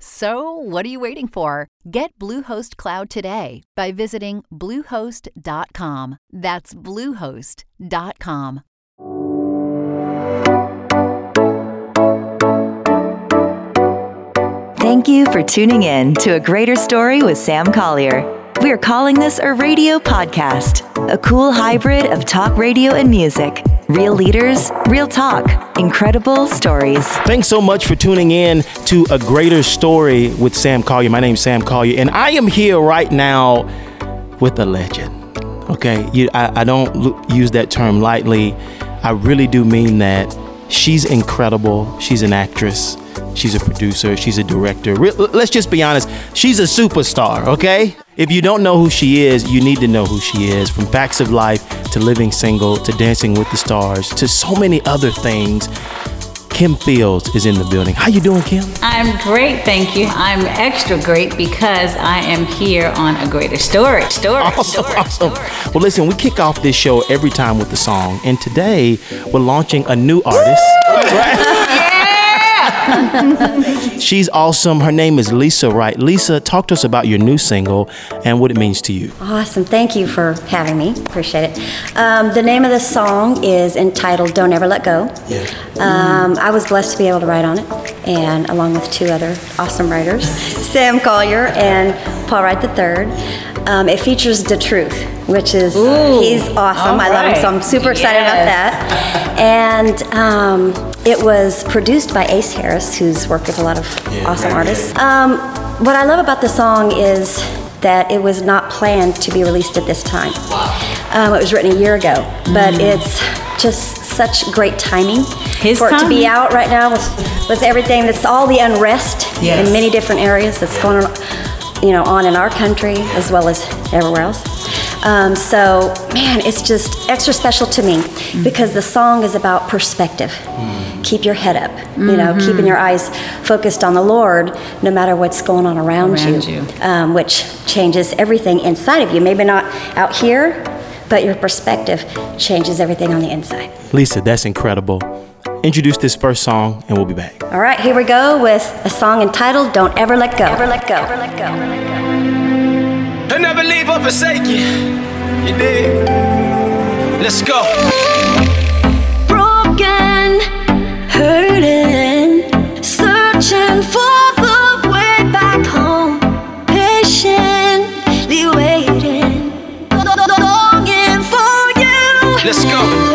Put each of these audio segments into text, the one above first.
So, what are you waiting for? Get Bluehost Cloud today by visiting Bluehost.com. That's Bluehost.com. Thank you for tuning in to A Greater Story with Sam Collier. We are calling this a radio podcast, a cool hybrid of talk radio and music. Real leaders, real talk, incredible stories. Thanks so much for tuning in to A Greater Story with Sam Collier. My name's Sam Collier, and I am here right now with a legend. Okay, you, I, I don't use that term lightly. I really do mean that. She's incredible. She's an actress. She's a producer. She's a director. Re- let's just be honest. She's a superstar, okay? If you don't know who she is, you need to know who she is. From Facts of Life to Living Single to Dancing with the Stars to so many other things. Kim Fields is in the building. How you doing, Kim? I'm great, thank you. I'm extra great because I am here on a greater story. Story. Awesome, story, awesome. story. Well, listen, we kick off this show every time with the song, and today we're launching a new artist. She's awesome. Her name is Lisa Wright. Lisa, talk to us about your new single and what it means to you. Awesome. Thank you for having me. Appreciate it. Um, the name of the song is entitled Don't Ever Let Go. Um, I was blessed to be able to write on it, and along with two other awesome writers, Sam Collier and Paul Wright III. Um, it features The Truth, which is, he's awesome. all I love him, so I'm super excited about that. And um, it was produced by Ace Harris, who's worked with a lot of awesome artists. Um, what I love about the song is that it was not planned to be released at this time. Um, it was written a year ago, but it's just such great timing His for it to be out right now with, with everything that's all the unrest Yes. in many different areas that's going on, you know, on in our country as well as everywhere else. Um, so, man, it's just extra special to me Mm-hmm. because the song is about perspective. Keep your head up, you know, Mm-hmm. keeping your eyes focused on the Lord no matter what's going on around, Around you. Um, which changes everything inside of you. Maybe not out here, but your perspective changes everything on the inside. Lisa, that's incredible. Introduce this first song, and we'll be back. All right, here we go with a song entitled Don't Ever Let Go. Ever let go. Ever let go. He'll never leave or forsake you. You did. Let's go. broken, hurting, searching for the way back home, patiently waiting, longing for you. Let's go.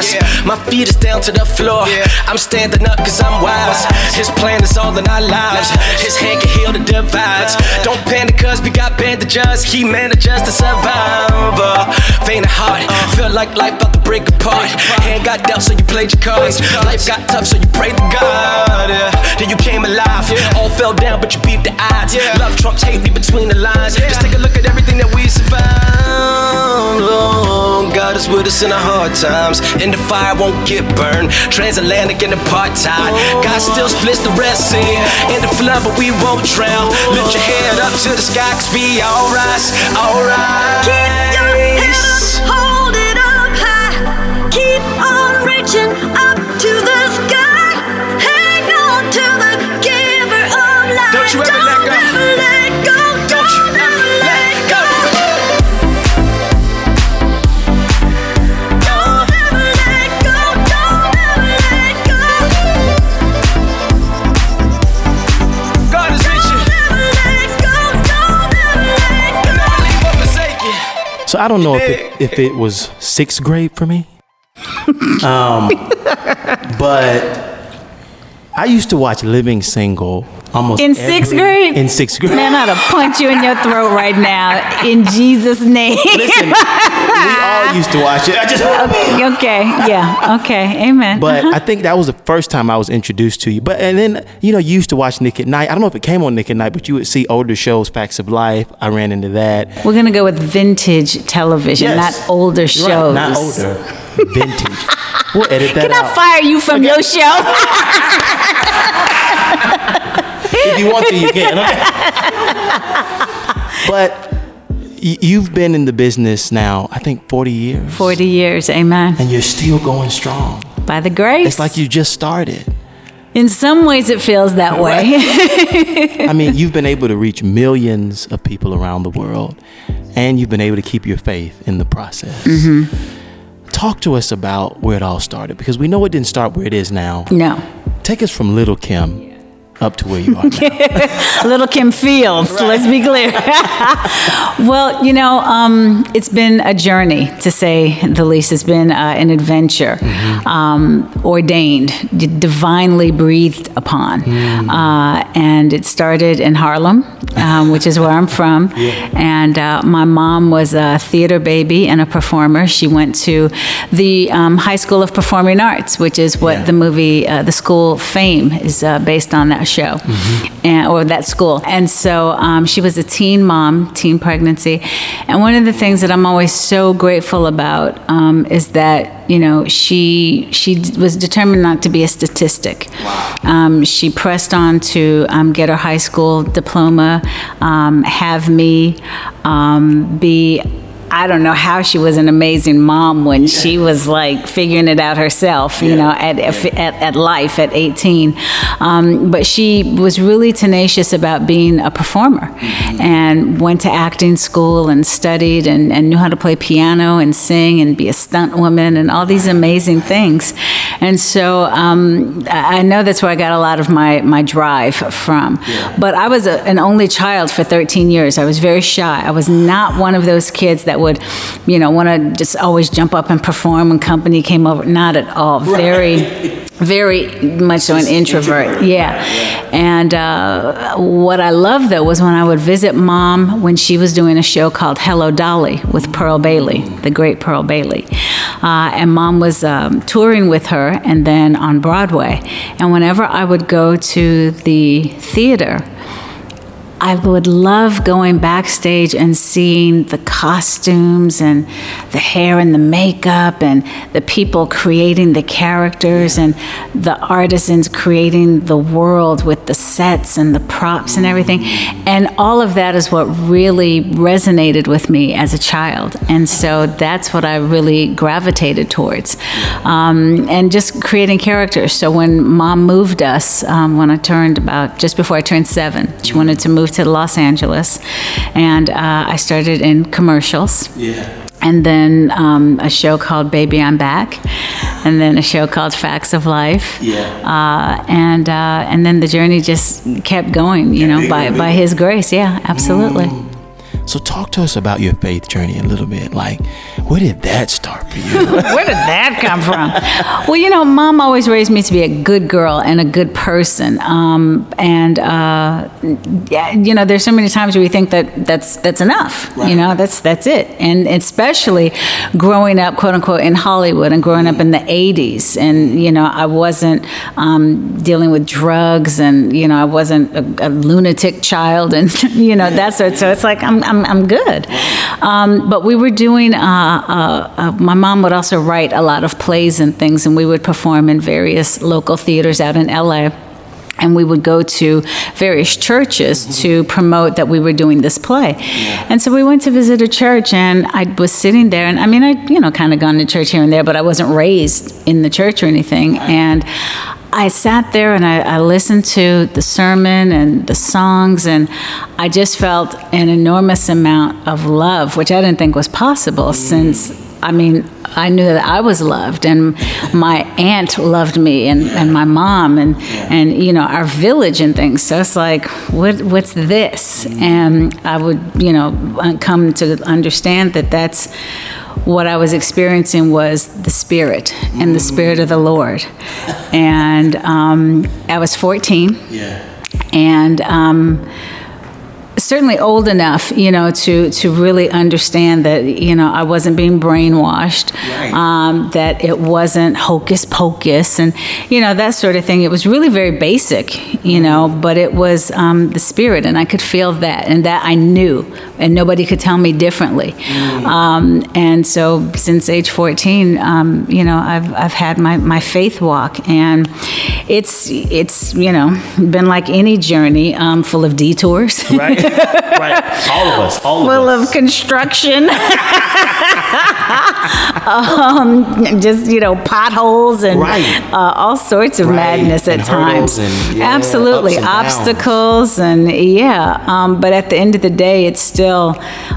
Rise. My feet is down to the floor. I'm standing up cause I'm wise. His plan is all in our lives. His hand can heal the divides. Don't panic cause we got bandages. He manages to survive. Uh, faint of heart. Feel like life about to break apart. Hand got dealt so you played your cards. Life got tough so you prayed to God. Yeah. Then you came alive. All fell down but you beat the odds. Love trumps hate me between the lines. Just take a look at everything that we survived. God is with us in the hard times. In the fire won't get burned. Transatlantic and apartheid. God still splits the Red Sea. In the flood, but we won't drown. Lift your head up to the sky, cause we alright. Alright. Keep your head up, hold it up high. Keep on reaching up don't know if it, if it was sixth grade for me. Um, but I used to watch Living Single almost In sixth every- grade? In sixth grade. Man, I'd have punch you in your throat right now in Jesus' name. Listen, we all used to watch it. I just, okay, yeah, okay, amen. but Uh-huh. I think that was the first time I was introduced to you. But and then you know you used to watch Nick at Nite. I don't know if it came on Nick at Nite, but you would see older shows, Facts of Life. I ran into that. We're gonna go with vintage television, Yes. not older shows. Right, not older, vintage. We'll edit that Can I out. fire you from your show? if you want to, you can. Okay? but you've been in the business now, I think, 40 years. 40 years, amen. And you're still going strong. By the grace. It's like you just started. In some ways, it feels that way. I mean, you've been able to reach millions of people around the world, and you've been able to keep your faith in the process. Mm-hmm. Talk to us about where it all started, because we know it didn't start where it is now. no. Take us from Little Kim up to where you are. Little Kim Fields, let's be clear. well, you know, um, it's been a journey, to say the least. It's been uh, an adventure, um, ordained, d- divinely breathed upon. Uh, and it started in Harlem, um, which is where I'm from. And uh, my mom was a theater baby and a performer. She went to the um, High School of Performing Arts, which is what the movie, uh, the school Fame, is uh, based on that show, and, or that school. And so um, she was a teen mom, teen pregnancy. And one of the things that I'm always so grateful about um, is that you know she she was determined not to be a statistic. Um, she pressed on to um, get her high school diploma, um, have me um, be I don't know how she was an amazing mom when she was like figuring it out herself, you know, at, at, at life at 18. Um, but she was really tenacious about being a performer and went to acting school and studied and, and knew how to play piano and sing and be a stunt woman and all these amazing things. And so um, I know that's where I got a lot of my, my drive from. But I was a, an only child for 13 years. I was very shy. I was not one of those kids that would, you know, want to just always jump up and perform when company came over. Not at all. Very, very much so an introvert. Yeah. And uh, what I loved though was when I would visit mom when she was doing a show called Hello Dolly with Pearl Bailey, the great Pearl Bailey. Uh, and mom was um, touring with her and then on Broadway. And whenever I would go to the theater, I would love going backstage and seeing the costumes and the hair and the makeup and the people creating the characters and the artisans creating the world with the sets and the props and everything. And all of that is what really resonated with me as a child. And so that's what I really gravitated towards. Um, and just creating characters. So when mom moved us, um, when I turned about just before I turned seven, she wanted to move to Los Angeles. And uh, I started in commercials. Yeah. And then um, a show called Baby I'm Back, and then a show called Facts of Life. Yeah. Uh, and uh, and then the journey just kept going, you know, by by. His grace. Yeah, absolutely. So talk to us about your faith journey a little bit. Like, Where did that start for you? Where did that come from? well, you know, mom always raised me to be a good girl and a good person. Um, and uh, yeah, you know, there's so many times where we think that that's that's enough. You know, that's that's it. And especially growing up, quote unquote, in Hollywood and growing up in the '80s, and you know, I wasn't um, dealing with drugs, and you know, I wasn't a, a lunatic child, and you know, that sort. So it's like I'm I'm, I'm good. Um, but we were doing. Uh, uh, uh, my mom would also write a lot of plays and things, and we would perform in various local theaters out in LA. And we would go to various churches to promote that we were doing this play. And so we went to visit a church, and I was sitting there, and I mean, I, you know, kind of gone to church here and there, but I wasn't raised in the church or anything. And I sat there and I, I listened to the sermon and the songs, and I just felt an enormous amount of love, which I didn't think was possible since. I mean, I knew that I was loved, and my aunt loved me, and, and my mom, and and you know our village and things. So it's like, what what's this? And I would, you know, uh, come to understand that that's what I was experiencing was the Spirit and the Spirit of the Lord. And um, I was 14. yeah. And um, certainly old enough, you know, to, to really understand that, you know, I wasn't being brainwashed, Right. um, that it wasn't hocus pocus and, you know, that sort of thing. It was really very basic, you know, but it was um, the Spirit, and I could feel that, and that I knew, and nobody could tell me differently. Um, and so since age 14, um, you know, I've, I've had my, my faith walk, and it's, it's, you know, been like any journey, um, full of detours. Right? right. All of us. All full of us. Full of construction. um, just you know potholes and Right. uh, all sorts of Right. madness at And times. and, yeah, Absolutely, and downs. obstacles and yeah. Um, but at the end of the day, it's still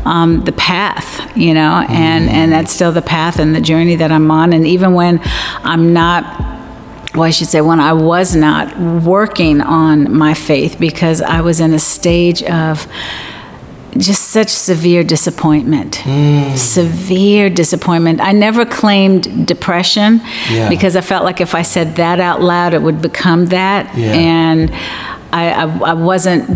um, the path, you know, and and that's still the path and the journey that I'm on. And even when I'm not well, I should say, when I was not working on my faith because I was in a stage of just such severe disappointment. Severe disappointment. I never claimed depression Yeah. because I felt like if I said that out loud, it would become that. Yeah. And I, I, I wasn't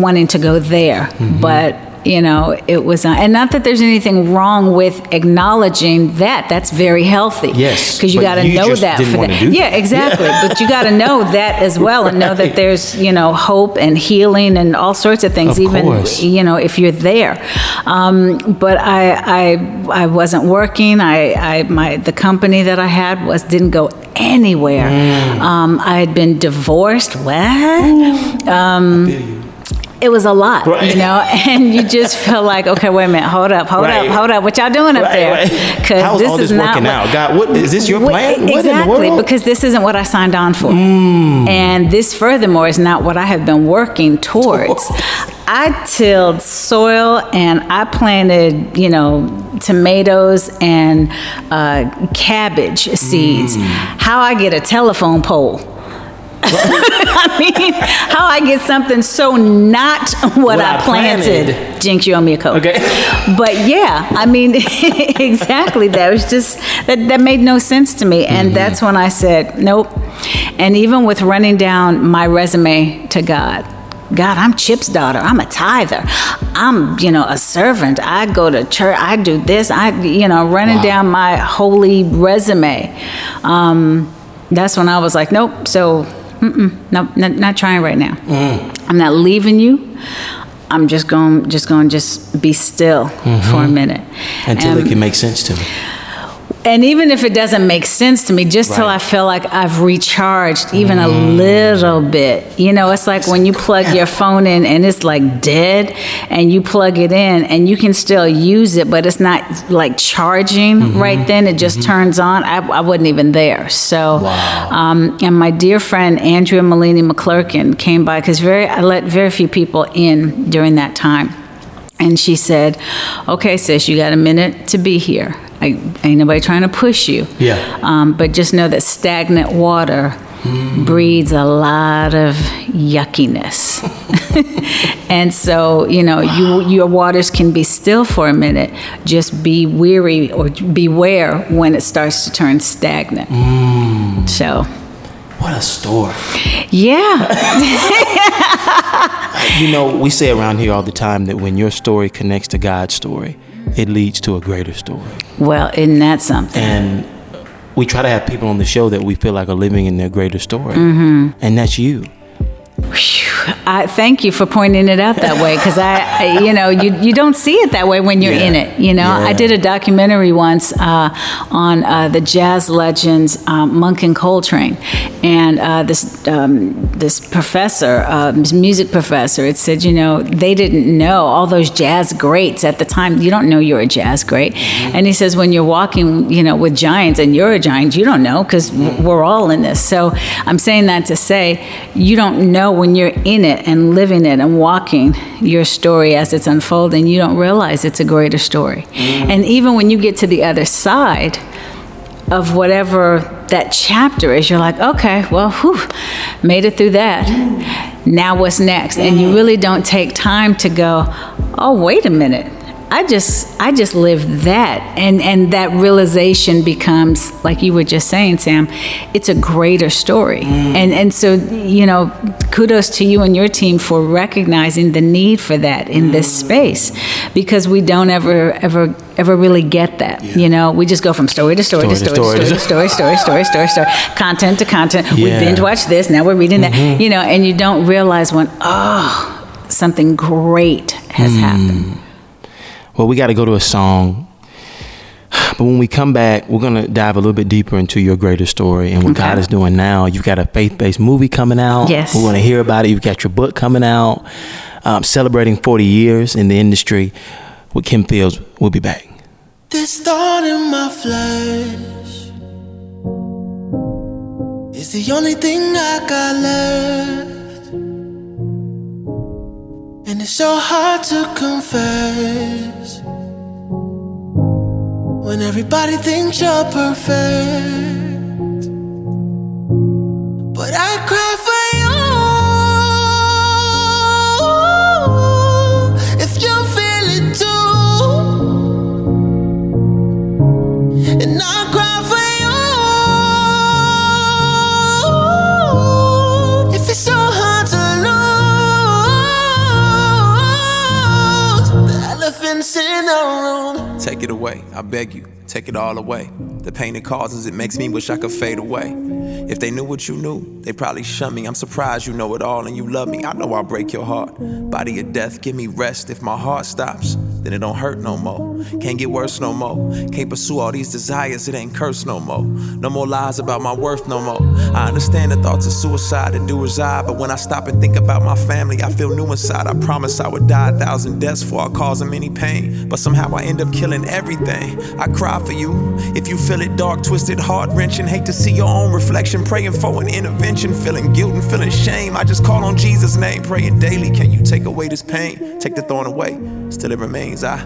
wanting to go there. Mm-hmm. But you know, it was, uh, and not that there's anything wrong with acknowledging that. That's very healthy. Yes, because you got to know that for that. yeah, that. exactly. but you got to know that as well, and know that there's you know hope and healing and all sorts of things. Of even course. you know if you're there. Um, but I, I I wasn't working. I, I my the company that I had was didn't go anywhere. Mm. Um, I had been divorced. What? Um, it was a lot, Right. you know, and you just feel like, okay, wait a minute, hold up, hold Right. up, hold up, what y'all doing up Right, there? Because this all is this not working what- out? God, what is this your plan? What in the exactly? Mm. because this isn't what I signed on for. And this, furthermore, is not what I have been working towards. I tilled soil and I planted, you know, tomatoes and uh, cabbage seeds. Mm. How I get a telephone pole? I mean, how I get something so not what, What I, I planted. planted. Jinx, you owe me a coke. Okay. But yeah, I mean, exactly. That was just that that made no sense to me, and that's when I said nope. And even with running down my resume to God. God, I'm Chip's daughter. I'm a tither. I'm, you know, a servant. I go to church. I do this. I, you know, running down my holy resume. Um, that's when I was like, nope. So, mm-mm, nope, not, not trying right now. Mm. I'm not leaving you. I'm just going, just going, to just be still mm-hmm. for a minute Until And- it um, can make sense to me. And even if it doesn't make sense to me, just till I feel like I've recharged even a mm. little bit. You know, it's like when you plug your phone in and it's like dead, and you plug it in and you can still use it, but it's not like charging mm-hmm. right then. It just mm-hmm. turns on. I, I wasn't even there. So, Wow. um, and my dear friend Andrea Malini McClurkin came by because very I let very few people in during that time. And she said, "Okay, sis, you got a minute to be here. I, ain't nobody trying to push you. Yeah. Um, but just know that stagnant water breeds a lot of yuckiness. and so, you know, you, your waters can be still for a minute. Just be weary or beware when it starts to turn stagnant. So, What a story. yeah. You know, we say around here all the time that when your story connects to God's story, it leads to a greater story. well, isn't that something? And we try to have people on the show that we feel like are living in their greater story. Mm-hmm. And that's you. I thank you for pointing it out that way because I, I, you know, you, you don't see it that way when you're Yeah. in it. You know, I did a documentary once uh, on uh, the jazz legends um, Monk and Coltrane, and uh, this um, this professor, uh, this music professor, it said, you know, they didn't know all those jazz greats at the time. You don't know you're a jazz great, and he says when you're walking, you know, with giants and you're a giant, you don't know because we're all in this. So I'm saying that to say you don't know when you're in it and living it and walking your story as it's unfolding, you don't realize it's a greater story. Mm. And even when you get to the other side of whatever that chapter is, you're like, okay, well, whew, made it through that. Mm. Now what's next? And you mm. really don't take time to go, oh, wait a minute. I just I just live that. And and that realization becomes like you were just saying Sam it's a greater story. Mm. And and so you know kudos to you and your team for recognizing the need for that in this mm. space because we don't ever ever ever really get that you know? We just go from story to story, to story, to story, to story, story, story, story, story, content to content. We binge watch this, now we're reading that, mm-hmm. you know, and you don't realize when, oh, something great has mm. happened. Well, we got to go to a song. But when we come back, we're going to dive a little bit deeper into your greater story and what Okay. God is doing now. You've got a faith based movie coming out. Yes. We want to hear about it. You've got your book coming out, um, celebrating 40 years in the industry with Kim Fields. We'll be back. This thorn in my flesh is the only thing I got left. And it's so hard to confess when everybody thinks you're perfect. But I cry for room. Take it away, I beg you, take it all away. The pain it causes, it makes me wish I could fade away. If they knew what you knew, they probably shun me. I'm surprised you know it all and you love me. I know I'll break your heart. Body of death, give me rest. If my heart stops, then it don't hurt no more. Can't get worse no more. Can't pursue all these desires, it ain't cursed no more. No more lies about my worth no more. I understand the thoughts of suicide that do reside, but when I stop and think about my family, I feel new inside. I promise I would die a thousand deaths before I cause them any pain. But somehow I end up killing everything. I cry for you. If you feel it dark, twisted, heart wrenching, hate to see your own reflection, praying for an intervention, feeling guilt and feeling shame. I just call on Jesus' name, praying daily. Can you take away this pain? Take the thorn away. Still it remains. I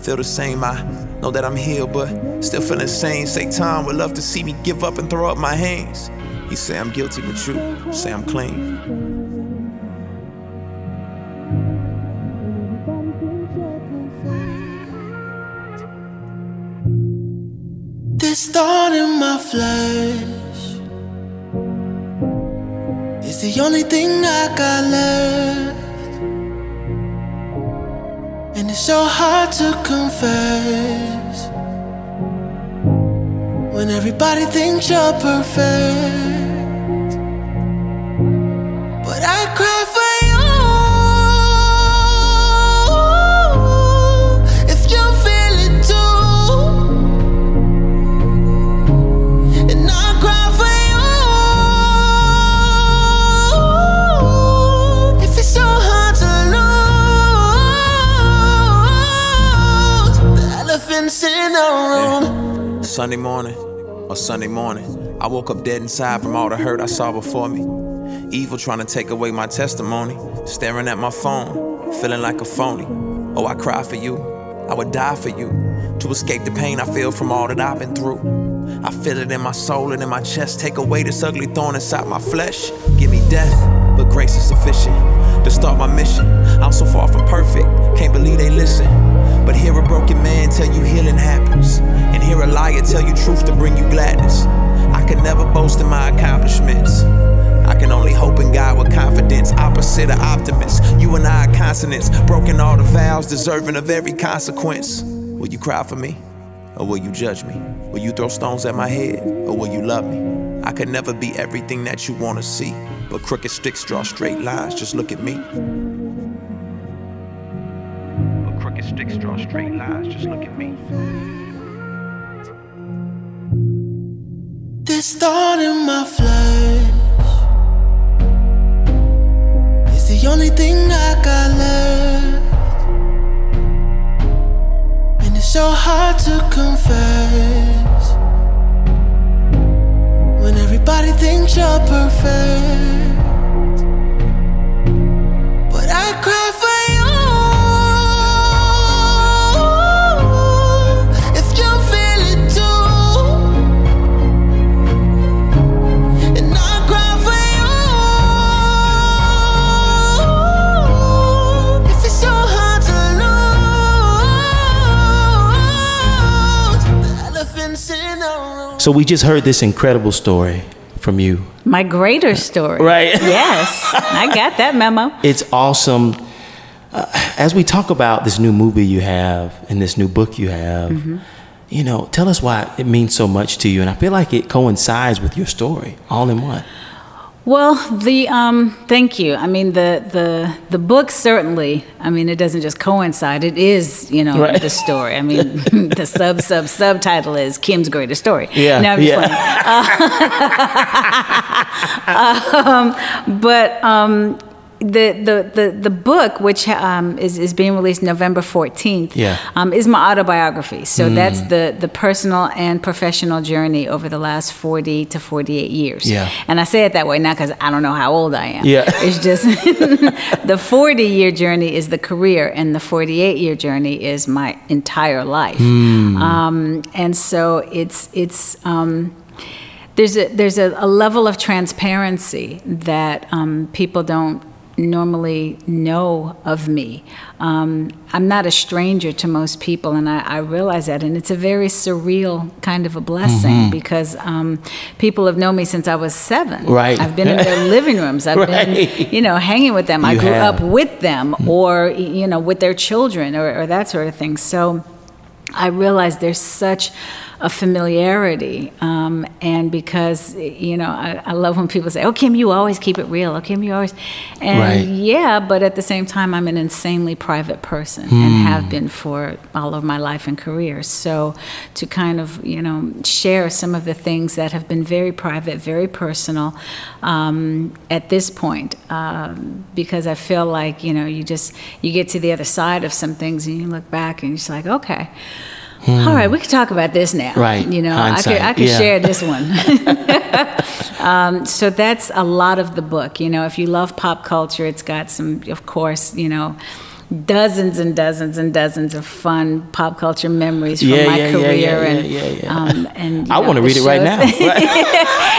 feel the same. I know that I'm healed, but still feeling sane. Satan would love to see me give up and throw up my hands. He say I'm guilty, but you say I'm clean. This thorn in my flesh is the only thing I got left. And it's so hard to confess when everybody thinks you're perfect. But I cry for elephants in the room. Sunday morning or Sunday morning, I woke up dead inside from all the hurt I saw before me. Evil trying to take away my testimony, staring at my phone, feeling like a phony. Oh, I cry for you, I would die for you, to escape the pain I feel from all that I've been through. I feel it in my soul and in my chest. Take away this ugly thorn inside my flesh. Give me death, but grace is sufficient. to start my mission. I'm so far from perfect, can't believe they listen. But hear a broken man tell you healing happens, and hear a liar tell you truth to bring you gladness. I can never boast in my accomplishments. I can only hope in God with confidence, opposite of optimist. You and I are consonants, broken all the vows, deserving of every consequence. Will you cry for me? Or will you judge me? Will you throw stones at my head? Or will you love me? I could never be everything that you wanna see. But crooked sticks draw straight lines, just look at me. Draw straight lines, just look at me. This thought in my flesh is the only thing I got left. And it's so hard to confess when everybody thinks you're perfect. But I cry for So we just heard this incredible story from you. My greater story. Right. Yes, I got that memo. It's awesome. Uh, as we talk about this new movie you have and this new book you have, Mm-hmm. you know, tell us why it means so much to you. And I feel like it coincides with your story all in one. Well, the um, thank you. I mean, the the the book certainly. I mean, it doesn't just coincide. It is, you know, Right. the story. I mean, the sub sub subtitle is Kim's greatest story. Yeah, No, yeah. playing. um, but um, the, the the the book, which um, is is being released November fourteenth, Yeah. um, is my autobiography. So Mm. that's the the personal and professional journey over the last forty to forty eight years. Yeah. And I say it that way not because I don't know how old I am. Yeah. It's just the 40 year journey is the career, and the 48 year journey is my entire life. Hmm. Um, and so it's it's. Um, there's a there's a, a level of transparency that um, people don't normally know of me. Um, I'm not a stranger to most people, and I, I realize that, and it's a very surreal kind of a blessing Mm-hmm. because um, people have known me since I was seven. Right. I've been in their living rooms. I've Right. been, you know, hanging with them. I grew have. up with them, or you know, with their children, or, or that sort of thing. So. I realize there's such a familiarity, um, and because you know, I, I love when people say, "Oh, Kim, you always keep it real." Oh, Kim, you always, and Right. yeah, but at the same time, I'm an insanely private person and have been for all of my life and career. So, to kind of you know share some of the things that have been very private, very personal, um, at this point, um, because I feel like you know you just you get to the other side of some things and you look back and you're just like, okay. All right, we can talk about this now. Right. You know, I could I could Yeah. share this one. um, so that's a lot of the book. You know, if you love pop culture, it's got some, of course, you know, dozens and dozens and dozens of fun pop culture memories from Yeah, my yeah, career yeah, yeah, and. Um, and I know, want to read it right now.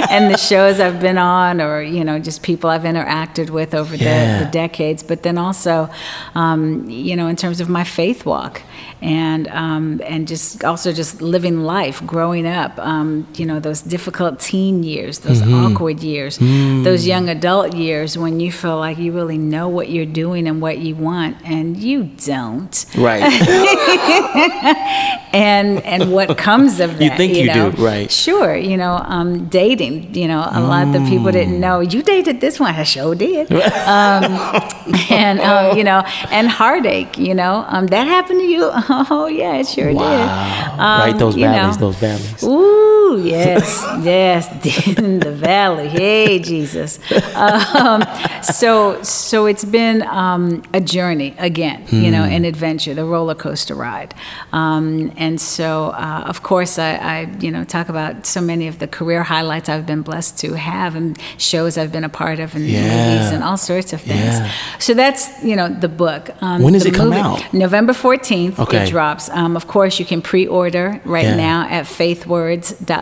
and the shows I've been on, or you know, just people I've interacted with over the, the decades. But then also, um, you know, in terms of my faith walk, and um, and just also just living life, growing up. Um, you know, those difficult teen years, those Mm-hmm. awkward years, Mm. those young adult years when you feel like you really know what you're doing and what you want, and you don't right. and and what comes of that. You think you know? do, right. Sure, you know, um, dating. You know, a lot of people didn't know you dated this one. I sure did. um, and um, you know, and heartache. You know, um, that happened to you. Oh yeah, it sure wow. did. right, Um, those valleys, know. those valleys. Ooh, yes, yes, in the valley. Hey, Jesus. Um, so, so it's been um, a journey, again, you know, an adventure, the roller coaster ride. Um, and so, uh, of course, I, I, you know, talk about so many of the career highlights I've been blessed to have and shows I've been a part of and Yeah. movies and all sorts of things. Yeah. So that's, you know, the book. Um, When does it come out? November 14th, Okay. it drops. Um, of course, you can pre-order right Yeah. now at faithwords.com.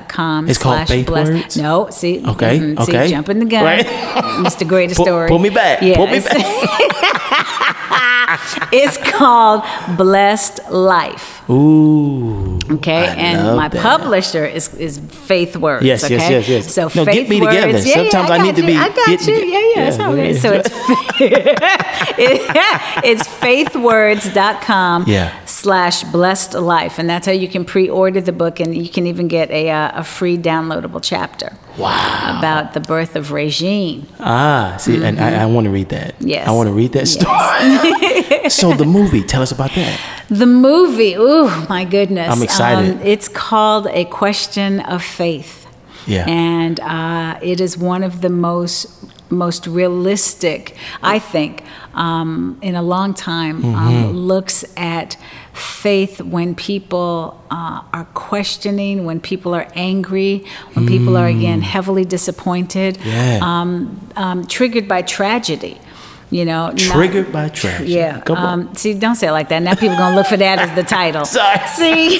It's called slash Faith blessed. No, see, Okay, mhm, okay. see, jumping the gun, Right. Mr. Greatest Pull- Story. pull me back, Yeah, pull me it's- it's called Blessed Life. Ooh. Okay, I and my that. publisher is is Faith Words. Yes, yes, okay? yes, yes. So No, Faith get me Words. together. Yeah, yeah, Sometimes I got need to you. be- I got get- you. Yeah, yeah. yeah, right. yeah. So it's it's faithwords.com Yeah. slash blessed life, and that's how you can pre-order the book, and you can even get a uh, a free downloadable chapter. Wow. About the birth of Regine. Ah, see, and I, I want to read that. Mm-hmm. Yes. I want to read that story. so the movie, tell us about that. The movie, oh my goodness. I'm excited. Um, it's called A Question of Faith. Yeah. And uh, it is one of the most most realistic, I think, um, in a long time, Mm-hmm. um, looks at faith when people uh, are questioning, when people are angry, when people are again heavily disappointed, Mm. Yeah. um, um, triggered by tragedy. You know, not- Triggered by tragedy. yeah. Come on. um, See, don't say it like that. Now people gonna look for that as the title. Sorry. See,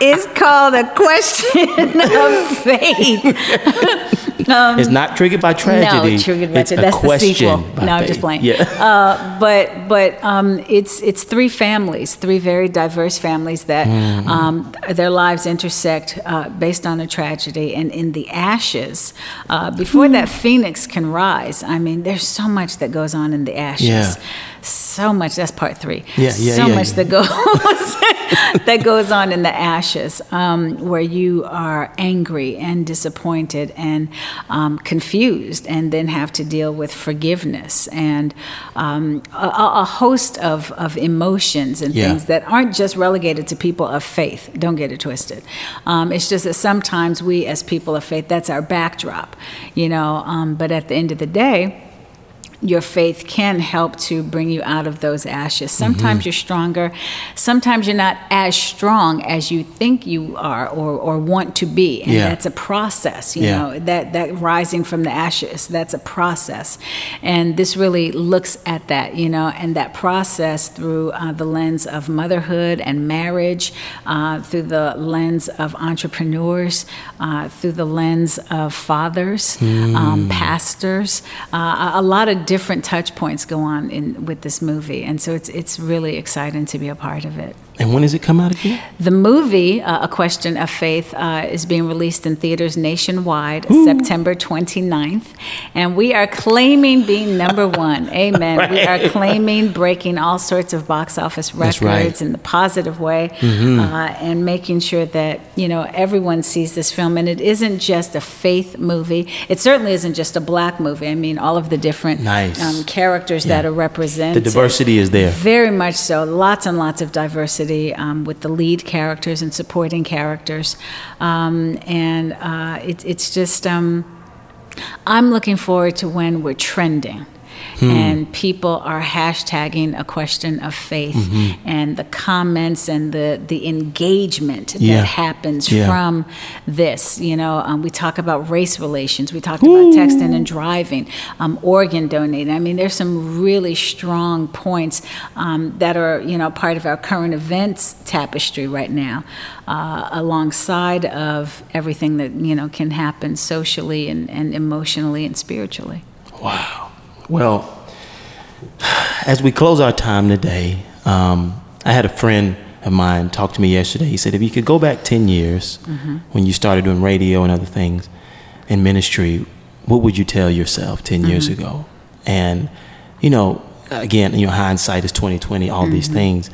it's called a question of faith. It's not triggered by tragedy. No, triggered by it's tragedy. That's the sequel. No, I'm just playing. Yeah. Uh, but but um, it's it's three families, three very diverse families that Mm-hmm. um, their lives intersect uh, based on a tragedy, and in the ashes, uh, before that Hmm. phoenix can rise. I mean, there's so much that goes on in the ashes. Yeah. So much. That's part three. Yeah, yeah, So yeah, much yeah. that goes that goes on in the ashes, um, where you are angry and disappointed and um, confused, and then have to deal with forgiveness and um, a, a host of, of emotions and Yeah. things that aren't just relegated to people of faith. Don't get it twisted. Um, it's just that sometimes we, as people of faith, that's our backdrop, you know. Um, but at the end of the day your faith can help to bring you out of those ashes. Sometimes Mm-hmm. you're stronger, sometimes you're not as strong as you think you are or, or want to be. And Yeah. that's a process, you Yeah. know, that, that rising from the ashes, that's a process. And this really looks at that, you know, and that process through uh, the lens of motherhood and marriage, uh, through the lens of entrepreneurs, uh, through the lens of fathers, um, pastors. Uh, a- a lot of different touch points go on in with this movie, and so it's it's really exciting to be a part of it. And when does it come out again? The movie, uh, A Question of Faith, uh, is being released in theaters nationwide September 29th. And we are claiming being number one. Amen. We are claiming breaking all sorts of box office records right. Mm-hmm. in the positive way uh, and making sure that, you know, everyone sees this film. And it isn't just a faith movie. It certainly isn't just a black movie. I mean, all of the different Nice. um, characters Yeah. that are represented. The diversity is there. Very much so. Lots and lots of diversity um, with the lead characters and supporting characters. Um, and uh, it, it's just, um, I'm looking forward to when we're trending. Hmm. And people are hashtagging a question of faith, Mm-hmm. and the comments and the the engagement Yeah. that happens Yeah. from this. You know, um, we talk about race relations. We talked about texting and driving, um, organ donating. I mean, there's some really strong points um, that are you know part of our current events tapestry right now, uh, alongside of everything that you know can happen socially and, and emotionally and spiritually. Wow. Well, as we close our time today, um, I had a friend of mine talk to me yesterday. He said, if you could go back 10 years mm-hmm. when you started doing radio and other things in ministry, what would you tell yourself 10 mm-hmm. years ago? And, you know, again, you know, hindsight is 2020, all these mm-hmm. things.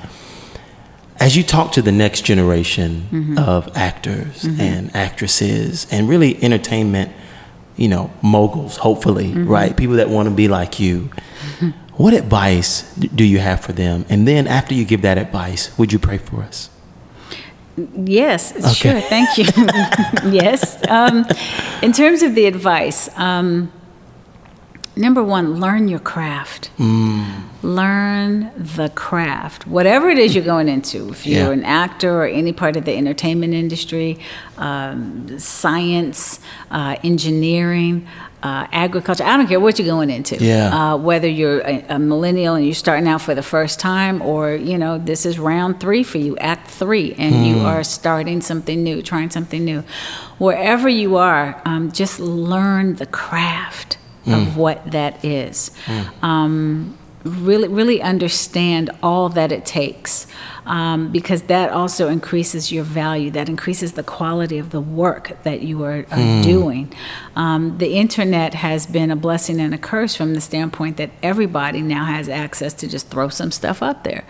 As you talk to the next generation of actors and actresses and really entertainment, you know, moguls, hopefully, right? People that want to be like you. What advice do you have for them? And then after you give that advice, would you pray for us? Yes, sure. Thank you. yes. Um, in terms of the advice, um, number one, learn your craft. Mm. Learn the craft. Whatever it is you're going into, if you're Yeah. an actor or any part of the entertainment industry, um, science, uh, engineering, uh, agriculture, I don't care what you're going into. Yeah. Uh, whether you're a, a millennial and you're starting out for the first time, or, you know, this is round three for you, act three, and you are starting something new, trying something new. Wherever you are, um, just learn the craft of what that is. Um, really, really understand all that it takes, um, because that also increases your value. That increases the quality of the work that you are, are doing. Um, the internet has been a blessing and a curse from the standpoint that everybody now has access to just throw some stuff up there.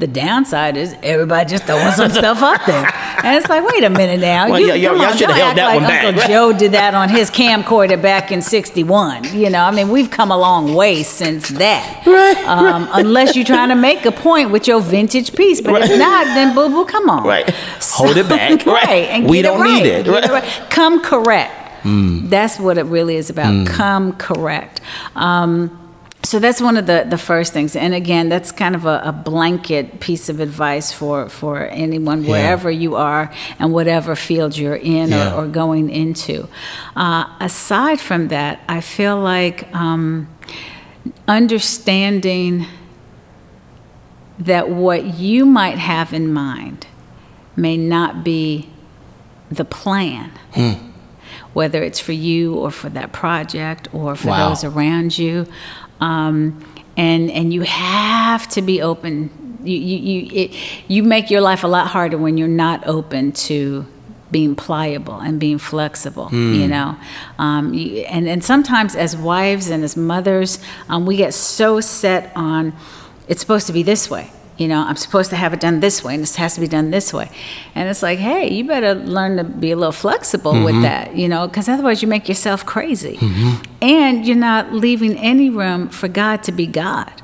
The downside is everybody just throwing some stuff up there, and it's like, wait a minute now, Well, you, y'all- y'all- come on, shoulda held that like one back, Uncle right? Joe did that on his camcorder back in '61. You know, I mean, we've come a long way since that. Right, Um, unless you're trying to make a point with your vintage piece, but if not, then boo boo, come on. Right. Hold it back. right. Right. And We don't it need right. it. Right. Come correct. That's what it really is about. Come correct. Um, so that's one of the, the first things. And again, that's kind of a, a blanket piece of advice for, for anyone, Yeah. wherever you are and whatever field you're in Yeah. or, or going into. Uh, aside from that, I feel like um, understanding that what you might have in mind may not be the plan, whether it's for you or for that project or for Wow. those around you. Um, and, and you have to be open. You, you, you, it, you make your life a lot harder when you're not open to being pliable and being flexible, you know. Um, you, and, and sometimes as wives and as mothers, um, we get so set on it's supposed to be this way. You know, I'm supposed to have it done this way, and this has to be done this way. And it's like, hey, you better learn to be a little flexible with mm-hmm. that, you know, because otherwise you make yourself crazy. Mm-hmm. And you're not leaving any room for God to be God.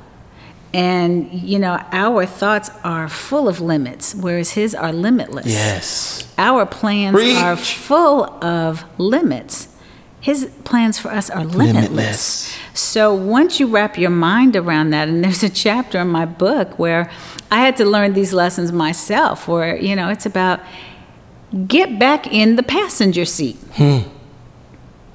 And, you know, our thoughts are full of limits, whereas His are limitless. Yes. Our plans Preach. are full of limits. His plans for us are limitless. Limitless. So once you wrap your mind around that, and there's a chapter in my book where I had to learn these lessons myself, where, you know, it's about get back in the passenger seat.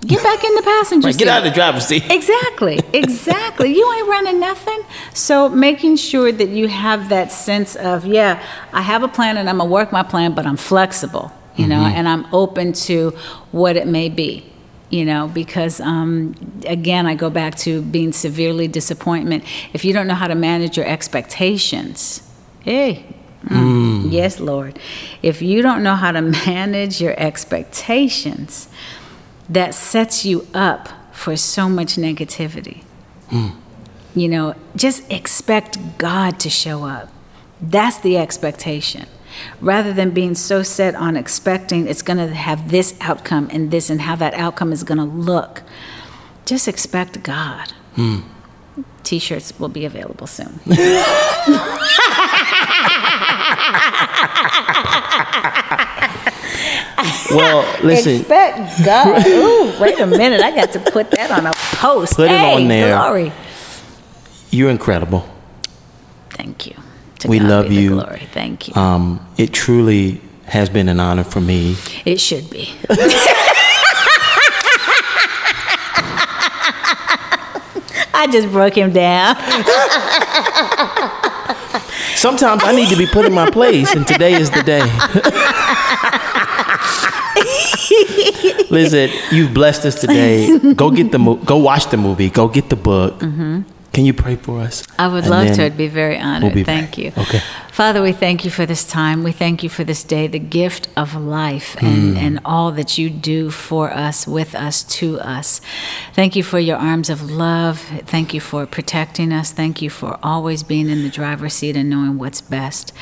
Get back in the passenger Right, seat. get out of the driver's seat. Exactly, exactly. you ain't running nothing. So making sure that you have that sense of, yeah, I have a plan and I'm gonna work my plan, but I'm flexible, you know, Mm-hmm. and I'm open to what it may be. You know, because um, again, I go back to being severely disappointment. If you don't know how to manage your expectations, hey, mm, yes, Lord. If you don't know how to manage your expectations, that sets you up for so much negativity. You know, just expect God to show up. That's the expectation. Rather than being so set on expecting it's going to have this outcome and this and how that outcome is going to look, just expect God. Hmm. T shirts will be available soon. Well, listen. Expect God. Ooh, wait a minute. I got to put that on a post. Put it on there. Glory. You're incredible. Thank you. To We God love you. Glory. Thank you. Um, it truly has been an honor for me. it should be. I just broke him down. Sometimes I need to be put in my place, and today is the day. Listen, you've blessed us today. Go get the mo- go watch the movie. Go get the book. Can you pray for us? I would And love to. I'd be very honored. be thank you. Okay. Father, we thank you for this time. We thank you for this day, the gift of life and, Mm. and all that you do for us, with us, to us. Thank you for your arms of love. Thank you for protecting us. Thank you for always being in the driver's seat and knowing what's best.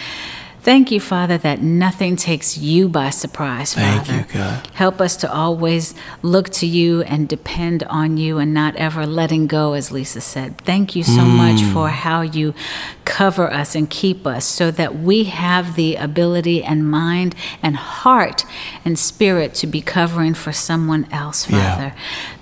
Thank you, Father, that nothing takes you by surprise, Thank Father. you, God. Help us to always look to you and depend on you and not ever letting go, as Lisa said. Thank you so much Mm. for how you cover us and keep us so that we have the ability and mind and heart and spirit to be covering for someone else, Yeah. Father.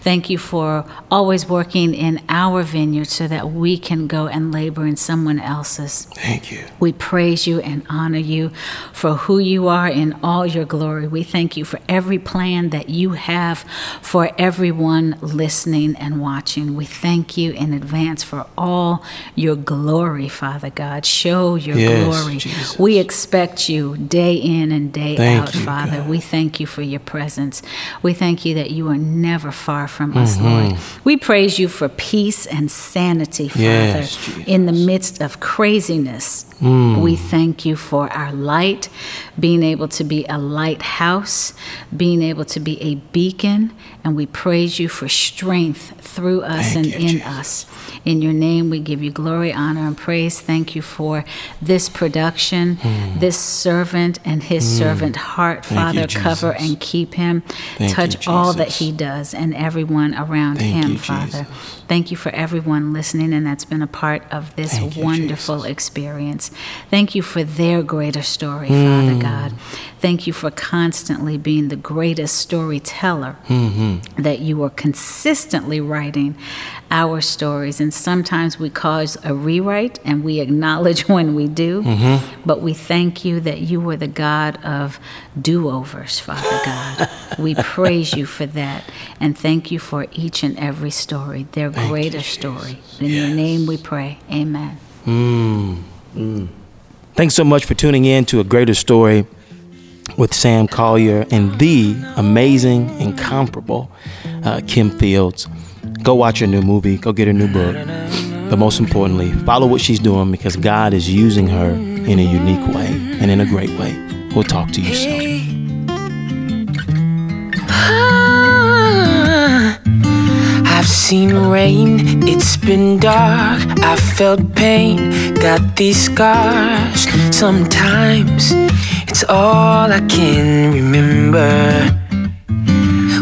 Thank you for always working in our vineyard so that we can go and labor in someone else's. Thank you. We praise you and honor you for who you are in all your glory. We thank you for every plan that you have for everyone listening and watching. We thank you in advance for all your glory, Father God. Show your Yes, glory. Jesus. We expect you day in and day Thank out, you, Father. God. We thank you for your presence. We thank you that you are never far from us, Mm-hmm. Lord. We praise you for peace and sanity, Father, Yes, in the midst of craziness. Mm. We thank you for our light, being able to be a lighthouse, being able to be a beacon, and we praise you for strength through us Thank and you, in Jesus. us. In your name, we give you glory, honor, and praise. Thank you for this production, this servant and his servant heart, Mm. Thank you, Father. cover and keep him. Thank you, Touch all that he does and everyone around him, you, Father. Jesus. Thank you for everyone listening and that's been a part of this Thank wonderful experience. Thank you for their greater story, Mm. Father God. Thank you for constantly being the greatest storyteller Mm-hmm. that you are consistently writing our stories. And sometimes we cause a rewrite and we acknowledge when we do. Mm-hmm. But we thank you that you were the God of do overs, Father God. we praise you for that. And thank you for each and every story, their Thank you, greater Jesus. story. In your name we pray. Amen. Thanks so much for tuning in to A Greater Story with Sam Collier and the amazing, incomparable uh, Kim Fields. Go watch her new movie, go get her new book. But most importantly, follow what she's doing because God is using her in a unique way and in a great way. We'll talk to you soon. I've seen rain, it's been dark. I felt pain, got these scars. Sometimes it's all I can remember.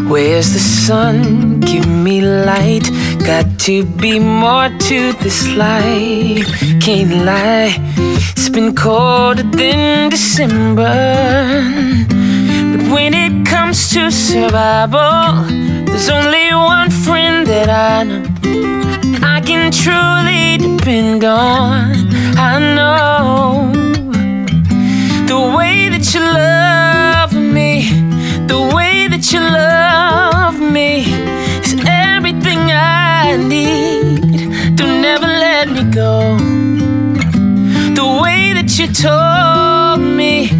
Where's the sun? Give me light. Got to be more to this life. Can't lie, it's been colder than December. When it comes to survival, there's only one friend that I know I can truly depend on. I know the way that you love me, the way that you love me is everything I need. Don't ever let me go. The way that you told me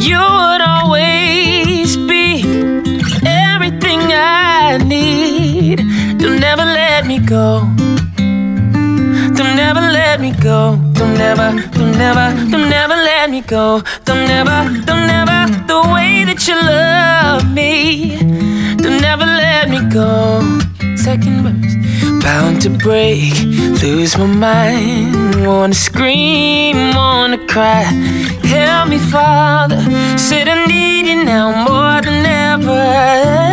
you would always Don't ever let me go. Don't ever let me go. Don't ever, don't ever, don't ever let me go. Don't ever, don't ever, the way that you love me. Don't ever let me go. Second verse. Bound to break, lose my mind. Wanna scream, wanna cry. Help me, Father. Said I need you now more than ever.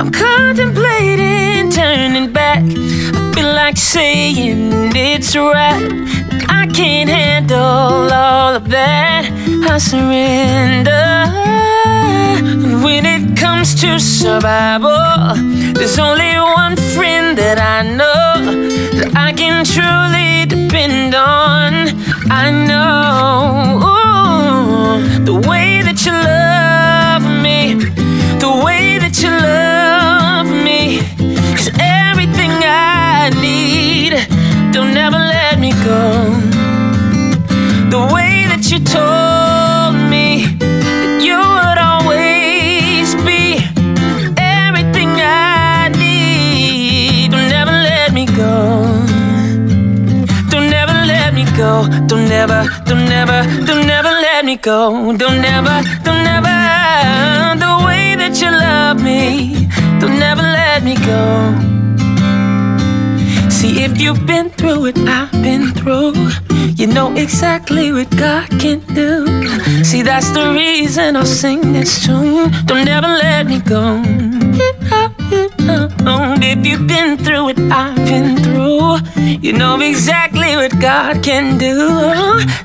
I'm contemplating turning back. I feel like saying it's right. I can't handle all of that. I surrender. And when it comes to survival, there's only one friend that I know that I can truly depend on. I know the way let. The way that you told me that you would always be everything I need. Don't ever let me go. Don't ever let me go. Don't ever, don't ever, don't ever let me go. Don't ever, don't ever. The way that you love me. Don't ever let me go. See, If you've been through it, I've been through. You know exactly what God can do. See, that's the reason I'll sing this tune. Don't ever let me go. If you've been through it, I've been through. You know exactly what God can do.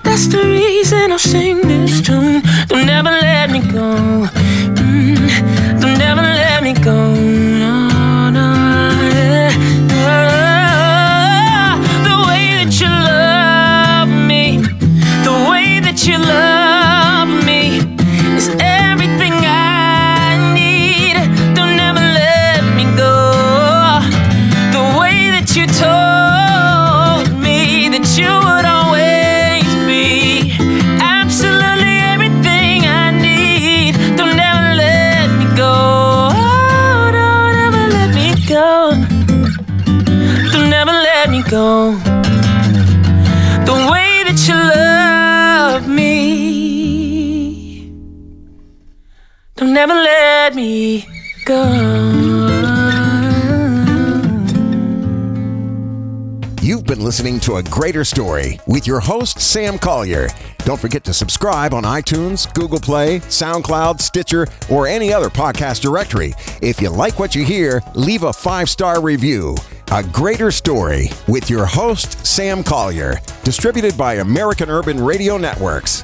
That's the reason I'll sing this tune. Don't ever let me go. Mm, don't ever let me go. No, that you love me is everything I need. Don't ever let me go. The way that you told me that you would always be absolutely everything I need. Don't ever let me go. Oh, don't ever let me go. Don't ever let me go. The way that you love Don't let me go. You've been listening to A Greater Story with your host, Sam Collier. Don't forget to subscribe on iTunes, Google Play, SoundCloud, Stitcher, or any other podcast directory. If you like what you hear, leave a five star review. A Greater Story with your host, Sam Collier. Distributed by American Urban Radio Networks.